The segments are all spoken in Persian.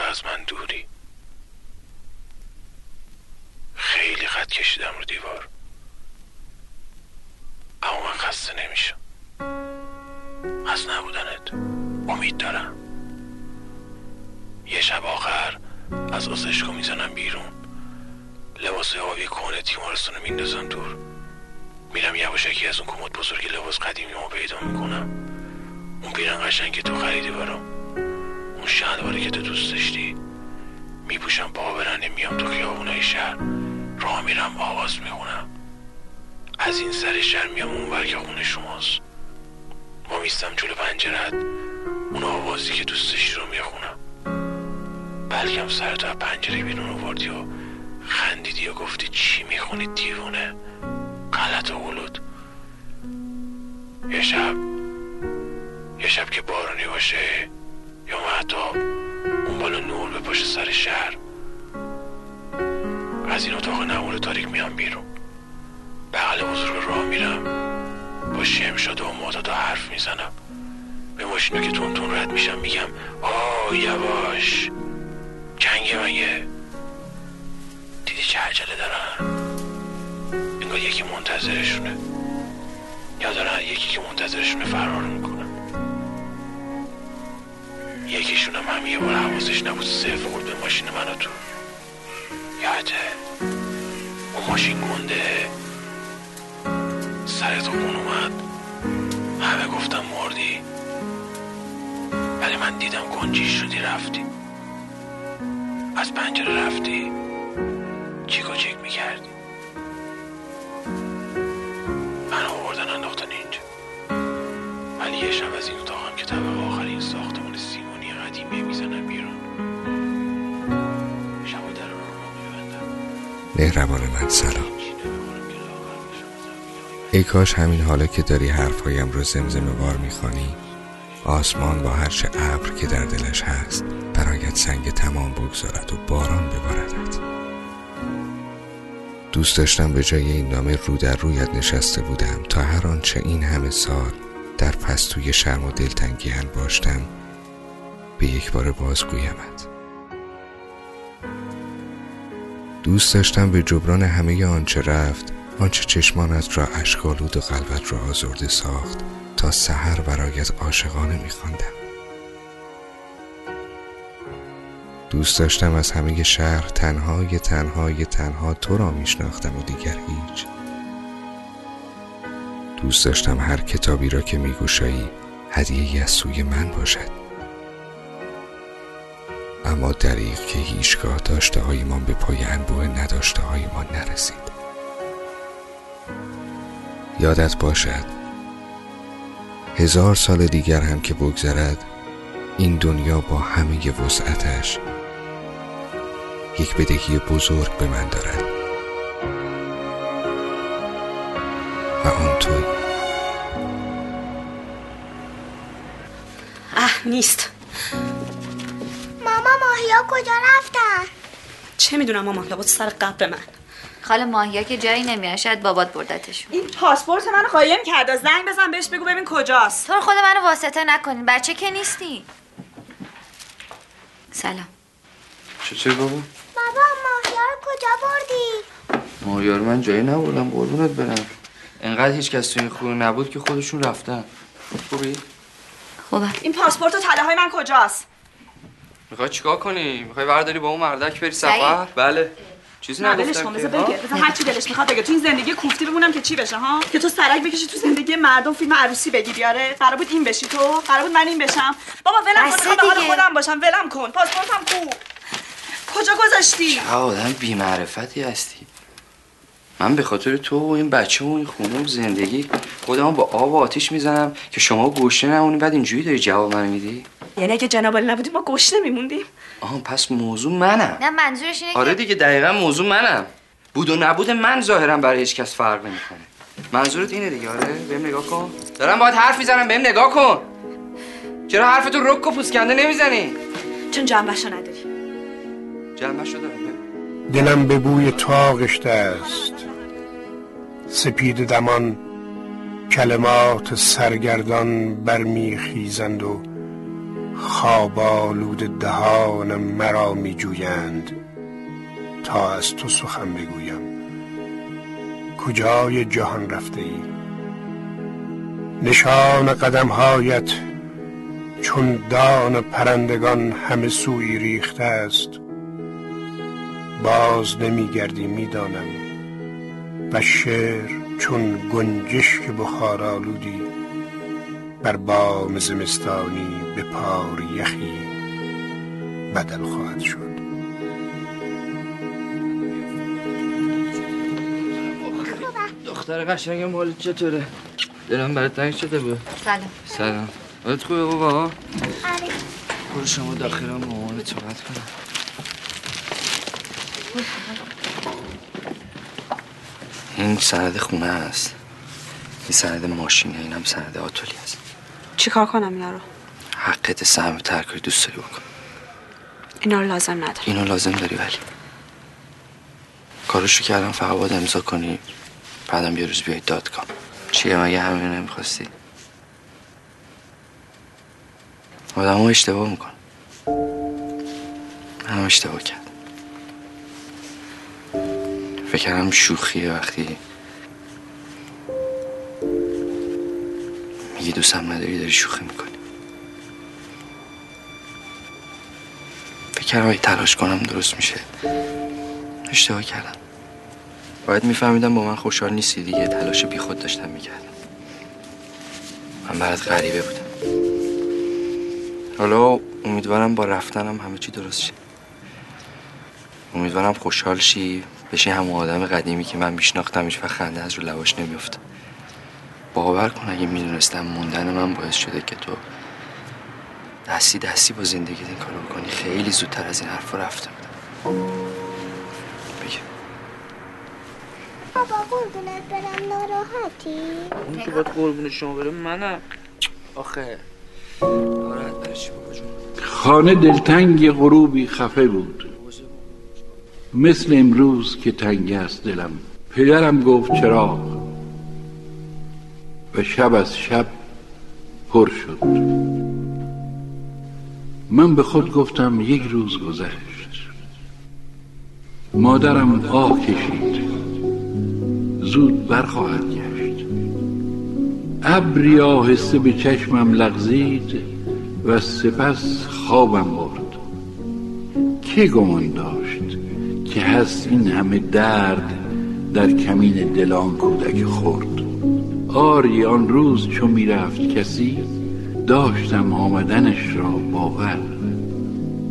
از من دوری. خیلی خط کشیدم رو دیوار. اما من خسته نمیشم. از نبودنت امید دارم. یه شب آخر از آسشکو می‌زنم بیرون. لباس آبی کهنه تیمارستان رو میندازم دور. میرم یواشکی از اون کمد بزرگ لباس قدیمی رو پیدا می‌کنم. اون پیرن قشنگ که تو خریدی برام. شلواری که تو دوست داشتی. میپوشم پا برنده میام تو خیابونای شهر. راه میرم آواز می‌خونم. از این سر شهر میام اون که خونه شماست. ما میستم جلو پنجرت اون آوازی که دوست داشتی رو می‌خونم. بلکم سرتو از پنجره بیرون آوردی و خندیدی و گفتی چی می‌خونی دیوونه؟ غلط و غلط. یه شب یه شب که بارونی باشه یا محتاب اون بالا نور به پاش سر شهر. از این اتاق نمور تاریک میام بیرون. بغل بزرگ راه میرم. با شمشاد و معتاد حرف می‌زنم. به ماشینا که تون تون رد میشم میگم آه یواش. جنگ مگه؟ دیدی چه عجله دارن؟ انگار یکی منتظرشونه. یا دارن یکی که منتظرشونه فرار می‌کنن یکیشون هم یه بار حواسش نبود. صفر خورد به ماشین منو تو. یاده اون ماشین گنده. سرت خون اومد. همه گفتم مردی. ولی من دیدم گنجی شدی رفتی. از پنجره رفتی. چیک و چیک می‌کردی. من آوردن انداختن اینجا. ولی یه شب از این اتاقم مهربان من سلام. ای کاش همین حالا که داری حرفهایم رو زمزمه بار می‌خوانی آسمان با هرچه ابر که در دلش هست برایت سنگ تمام بگذارد و باران بباردد دوست داشتم به جای این نامه رو در رویت نشسته بودم. تا هر آنچه این همه سال در پستوی شرم و دلتنگی باشتم به یک بار بازگویمت. دوست داشتم به جبران همه آنچه رفت آنچه چشمانت را اشکالود و قلبت را آزرده ساخت تا سحر برایت عاشقانه میخواندم. دوست داشتم از همه شهر تنهای تنهای تنها تو را میشناختم و دیگر هیچ. دوست داشتم هر کتابی را که میگوشایی هدیه از سوی من باشد. اما دریغ که هیچگاه داشته هایمان به پای انبوه نداشته هایمان نرسید. یادت باشد هزار سال دیگر هم که بگذرد این دنیا با همه وسعتش یک بدهی بزرگ به من دارد. و آن تو. اه نیست. چه می‌دونم ماما لابد سر قبر من. خاله ماهیا که جایی نمیان شاید بابات بردتشون این پاسپورت منو قایم کرده زنگ بزن بهش بگو ببین کجاست. تو خود منو واسطه نکنین. بچه که نیستی. سلام. چه بابا؟ بابا ماهیا رو کجا بردی؟ ماهیا من جایی نبردم. قربونت برم. انقدر هیچ کس تو این خونه نبود که خودشون رفتن. خوبی؟ خوبه. این پاسپورت و طلاهای من کجاست؟ می‌خوای چیکار کنی؟ می‌خوای برداری با اون مردک بری سفر؟ بله. چیزی نه نگفتم کن که. بذار بگه. بذار هر چی دلش می‌خواد بگه. تو این زندگی کوفتی بمونم که چی بشه ها؟ که تو سرک بکشی تو زندگی مردم فیلم عروسی بگیری آره قرار بود این بشی تو قرار بود من این بشم. بابا ولم کن می‌خوام به حال. خودم باشم. ولم کن. پاسپورتم کو؟ کجا گذاشتی؟ چه آدم بیمعرفتی هستی. من به خاطر تو و این بچه و این خونه و زندگی خودمو با آب و آتیش می‌زنم که شما گوشه نمونی بعد اینجوری داری جواب منو میدی؟ یعنی اگه جناب علی نبودیم ما گوش نمیموندیم. آها پس موضوع منم. نه منظورش اینه آره دیگه دقیقا موضوع منم. بود و نبود من ظاهرا برای هیچ کس فرق نمی‌کنه. منظورت اینه دیگه آره؟ بهم نگاه کن. دارم باید حرف می‌زنم بهم نگاه کن. چرا حرفتو رک و پوسکنده نمی‌زنی؟ چون جنبشو نداری. جمع شده دلم به بوی تو آغشته است. سپید دمان کلمات سرگردان برمیخیزند و خواب آلود دهان مرا می جویند تا از تو سخن بگویم. کجای جهان رفته ای؟ نشان قدمهایت چون دان پرندگان همه سوی ریخته است. باز نمیگردی می‌دانم و شعر چون گنجشک بخار آلودی. بر بام زمستانی به پار یخی بدل خواهد شد. دختر قشنگ مال چطوره؟ دلم برات تنگ شده بود. سلام. سلام. حالت خوبه بابا؟ آره. برو شما داخل مامانت صحبت کنم. این سند خونه است. این سند ماشینه اینم سند آتولی است. چیکار کنم اینا رو؟ حقت سهم ترکاری دوست داری بکن. اینا رو لازم ندارم. اینو لازم داری ولی. کارشو کردم فقط باید امضا کنی بعدم یه روز بیای دادگاه. چیه مگه همین نمی‌خواستی؟ آدم اشتباه میکن هم اشتباه کرد. فکر کردم شوخیه وقتی میگی دوستم نداری داری شوخی می‌کنی. فکر اگه تلاش کنم درست میشه. اشتباه کردم. باید میفهمیدم با من خوشحال نیستی دیگه. تلاش بی خود داشتم می‌کردم. من برات غریبه بودم. حالا امیدوارم با رفتنم همه چی درست شه. امیدوارم خوشحال شی بشی همون آدم قدیمی که من میشناختم هیچ خنده از رو لباش نمیفته باور کن اگه می‌دونستم موندن من باعث شده که تو دستی دستی با زندگی این کارو بکنی. خیلی زودتر از این حرف رفته بودم. بگه بابا قربونت برم. ناراحتی؟ اون که باید قربون شما بره منم. آخه خانه دلتنگ غروبی خفه بود. مثل امروز که تنگ است دلم. پدرم گفت چراغ. شب از شب پر شد. من به خود گفتم یک روز گذشت. مادرم آه کشید. زود برخواهد گشت. ابری آهسته به چشمم لغزید و سپس خوابم برد. که گمان داشت که هست این همه درد در کمین دلان کودک خورد آری آن روز چو می‌رفت کسی داشتم آمدنش را باور.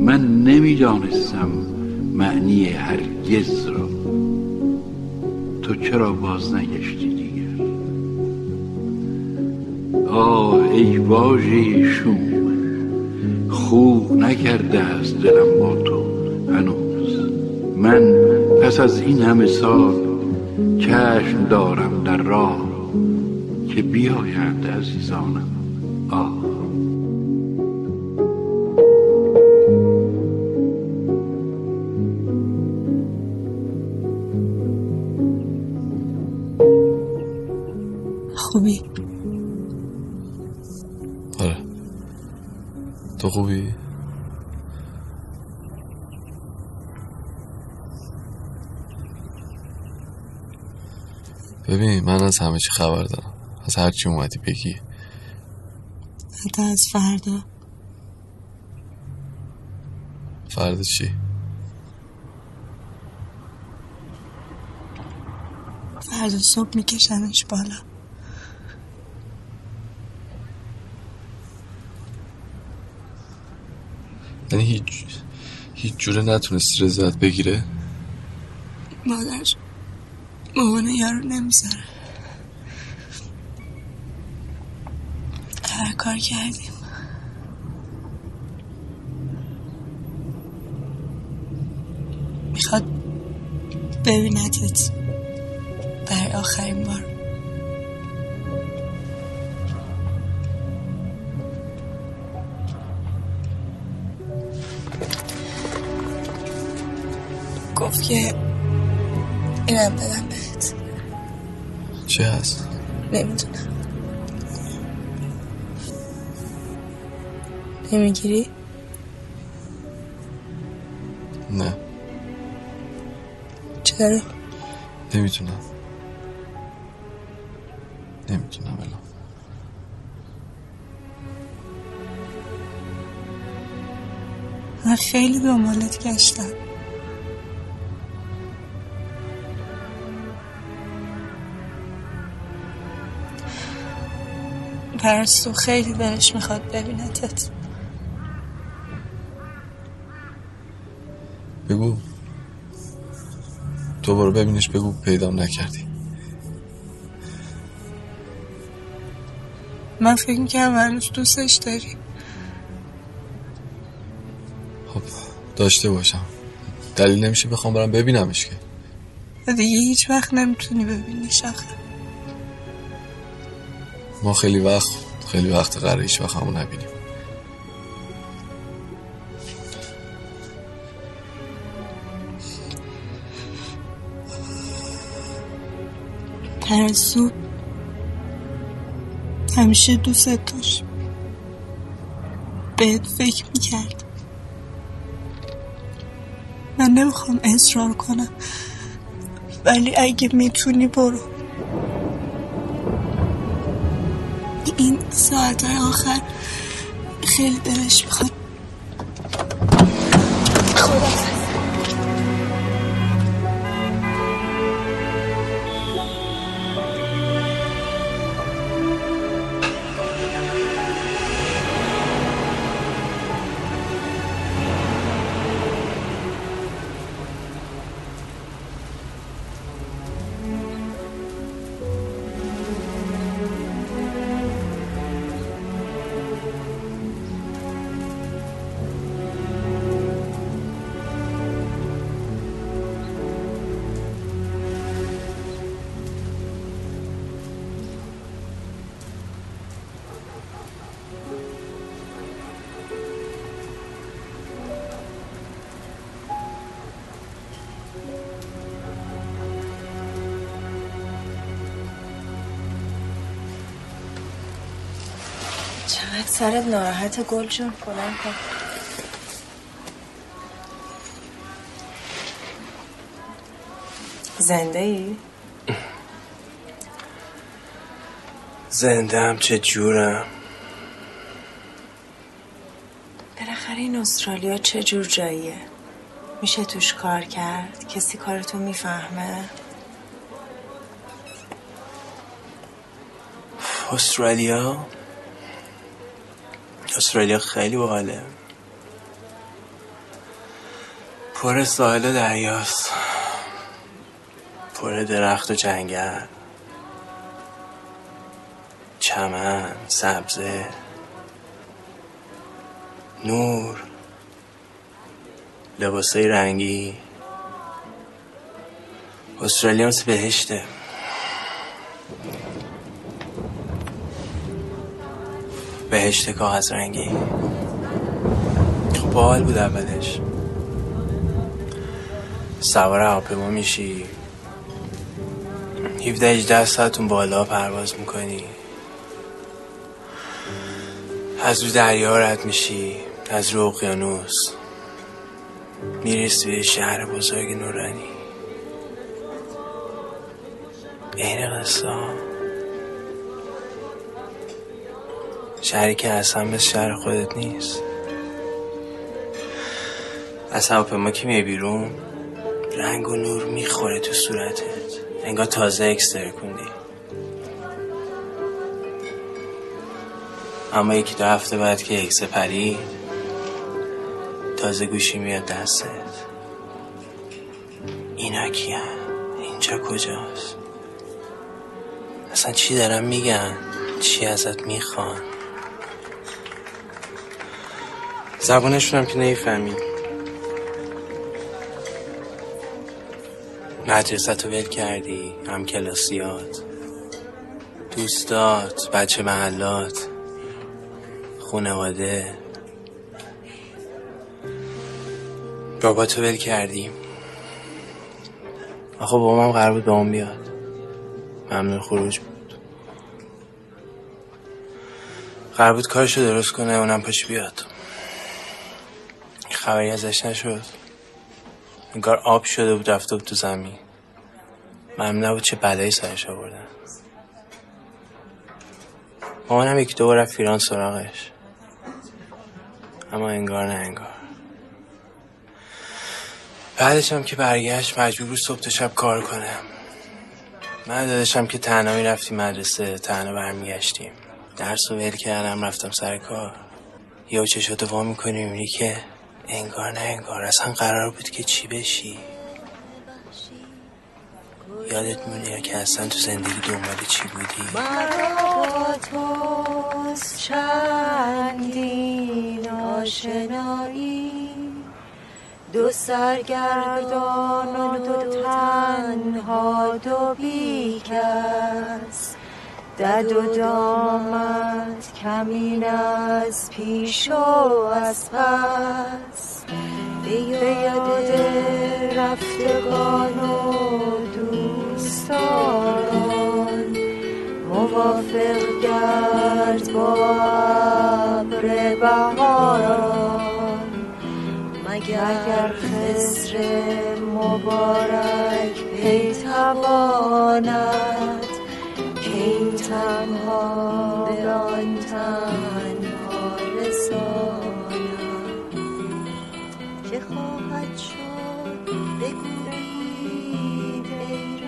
من نمی‌دانستم معنی هرگز را. تو چرا باز نگشتی دیگر؟ آه ای واژه شوم خوب نکرده است دلم با تو هنوز. من پس از این همه سال چشم دارم در راه. که بیایند عزیزانم آه. خوبی؟ آره. تو خوبی؟ ببین من از همه چی خبر دارم. از هر چی اومدی بگی. حتی از فردا. فردا چی؟ فردا صبح میکشنش بالا. یعنی هیچ هیچ جوره نتونستی رضایت بگیره؟ مادرش مامان یارو نمی‌ذاره هر کار کردیم. می‌خواد ببیندت برای آخرین بار. گفت که اینم بدم بهت. چی هست؟ نمی‌دونم. نمی‌گیری؟ نه. چرا؟ نمی‌تونم. نمی‌تونم الان. من خیلی دنبالت گشتم پرستو خیلی دلش می‌خواد ببینتت. بگو. تو برو ببینش بگو پیدام نکردی. من فکر می‌کنم هنوز دوستش داری خب داشته باشم. دلیل نمیشه بخوام برم ببینمش که. دیگه هیچ وقت نمی‌تونی ببینیش آخه. ما خیلی وقت خیلی وقت قراره هیچ وقت همون نبینیم. پرستو همیشه دوست داشت بهت فکر می‌کرد من نمی‌خوام اصرار کنم. ولی اگه می‌تونی برو. این ساعت آخر خیلی دلش می‌خواد چقدر سرت ناراحت گل جون؟ بلند کن. زنده ای؟ زنده هم چه جورم؟ بالاخره این استرالیا چه جور جاییه؟ میشه توش کار کرد؟ کسی کارتو می‌فهمه؟ استرالیا؟ استرالیا خیلی باحاله. پر ساحل دریاست. پر درخت و جنگل. چمن سبزه. نور. لباسای رنگی. استرالیا مثل بهشته. بهشت کاغذ رنگی. خب باحال بود اولش. سوار هواپیما میشی. 17 18 ساعتون بالا پرواز می‌کنی. از رو دریا رد میشی از رو اقیانوس. می‌رسی به شهر بزرگ نورانی. این قصه شهری که اصلا مثل شهر خودت نیست. از هواپیما که میای بیرون رنگ و نور می‌خوره تو صورتت. انگار تازه اکستر کندی. اما یکی دو هفته بعد که اکسه پرید تازه گوشی میاد دستت. اینا کیه اینجا کجاست؟ اصلا چی دارن میگن؟ چی ازت می‌خوان؟ زبانشون هم که نیفهمی مدرسه ول کردی هم کلاسیات. دوستات بچه محلات خونواده بابا تو ول کردی. آخه بابام هم قرار بود با اون بیاد. ممنون خروج بود. قرار بود کارشو درست کنه اونم پاش بیاد. خبری ازش نشد. انگار آب شده بود رفته بود تو زمین. معلوم نبود چه بلایی سرش آوردن. مامانم یکی دو رفت ایران سراغش. اما انگار نه انگار. بعدش هم که برگشت مجبور بود صبح تا شب کار کنم. من دادشم که تنها می‌رفتیم مدرسه تنها برمیگشتیم. درس و ول کردم رفتم سر کار. یا چشاتو وا می‌کنی می‌بینی که انگار نه انگار اصلا قرار بود که چی بشی. یادت میونه که اصلا تو زندگی دنبال چی بودی؟ مرا توست چندین آشنایی دو سرگردان و دو تنها دو بیکس. دد و دامت کمین از پیش و از پس. به یاد رفتگان و دوستان موافق گرد با ابر بهاران. مگر خسر مبارک پی تواند که این تنها تنها رساند که خواهد شد؟ بگویید ای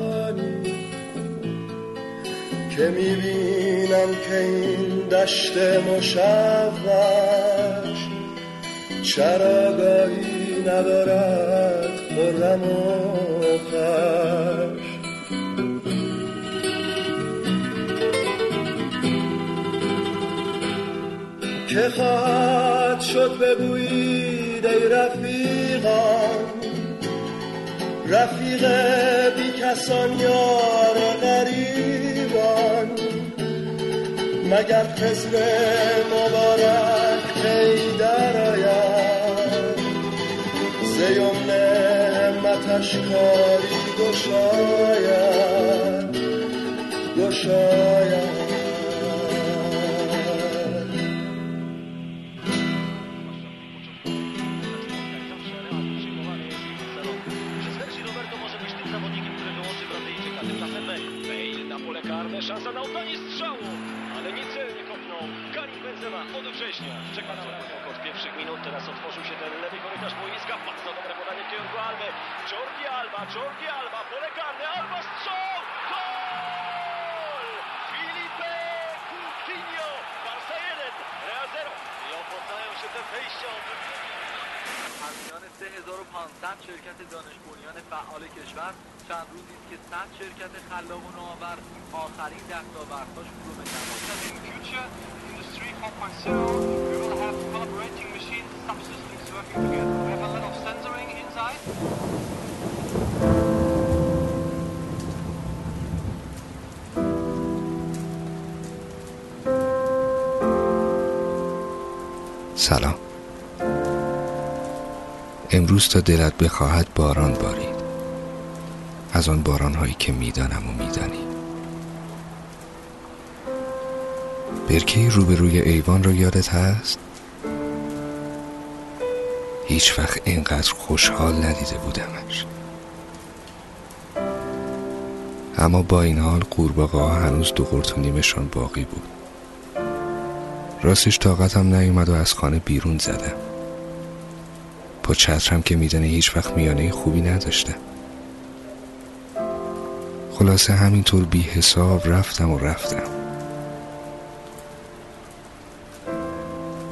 مرتوانی که می‌بینم که این دشت مشوش چراگاهی ندارد خرم و که خواهد شد بگویید ای رفیقان رفیق بی کسان یار غریبان مگر خزر مبارک پی در آید؟ زیمن همتش کاری گشاید. 3500 شرکت دانش بنیان فعال کشور. چند روزی است که 100 شرکت خلاق و نوآور آخرین دستاوردهاشون رو به future, Industry امروز تا دلت بخواهد باران بارید از آن باران هایی که می‌دانم و میدانی. برکه روبروی ایوان را یادت هست؟ هیچ وقت اینقدر خوشحال ندیده بودمش. اما با این حال قورباغه ها هنوز دو قرتونیمشان باقی بود. راستش طاقتم نیومد و از خانه بیرون زدم. چترم که میدنه هیچ وقت میانه خوبی نداشتم خلاصه همینطور بی حساب رفتم و رفتم.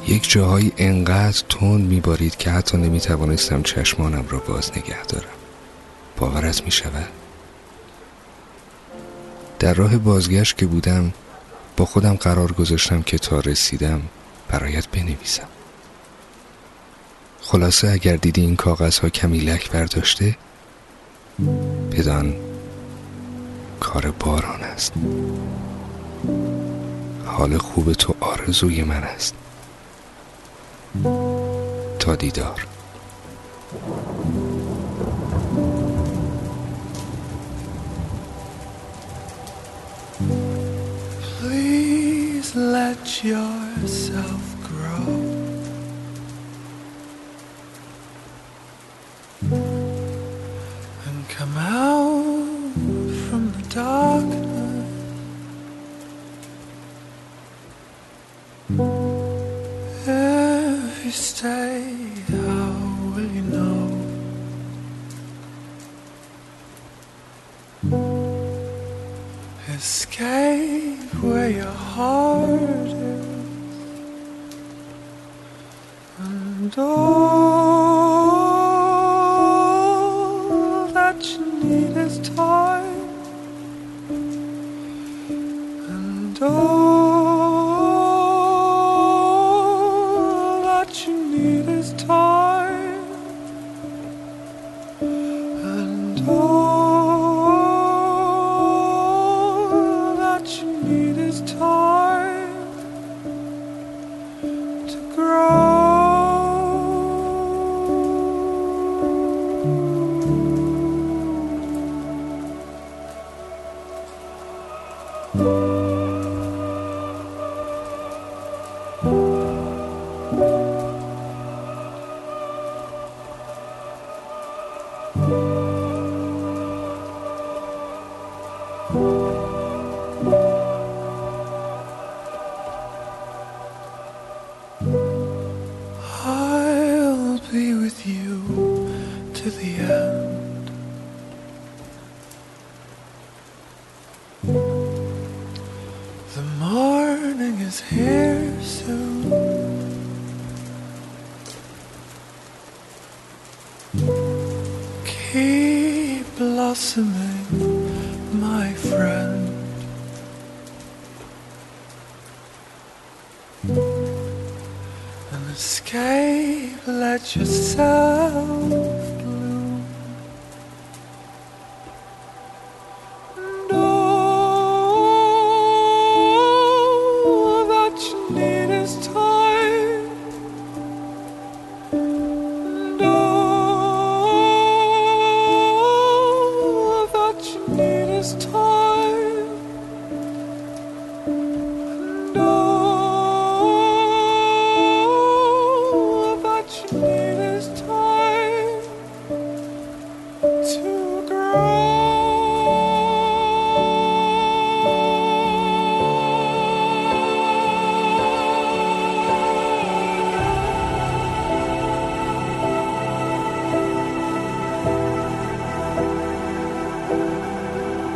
یک جاهایی انقدر تند میبارید که حتی نمی‌توانستم چشمانم را باز نگه دارم. باورت می‌شود در راه بازگشت که بودم با خودم قرار گذاشتم که تا رسیدم برایت بنویسم. خلاصه اگر دیدی این کاغذ ها کمی لک برداشته بدان کار باران است. حال خوب تو آرزوی من است. تا دیدار. Please let yourself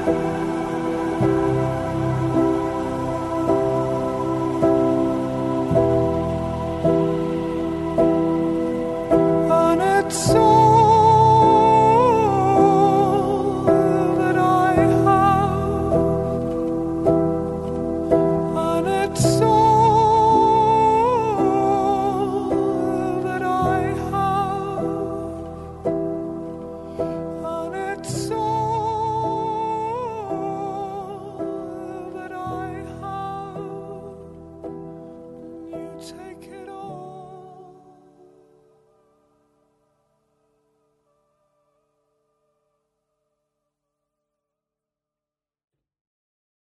you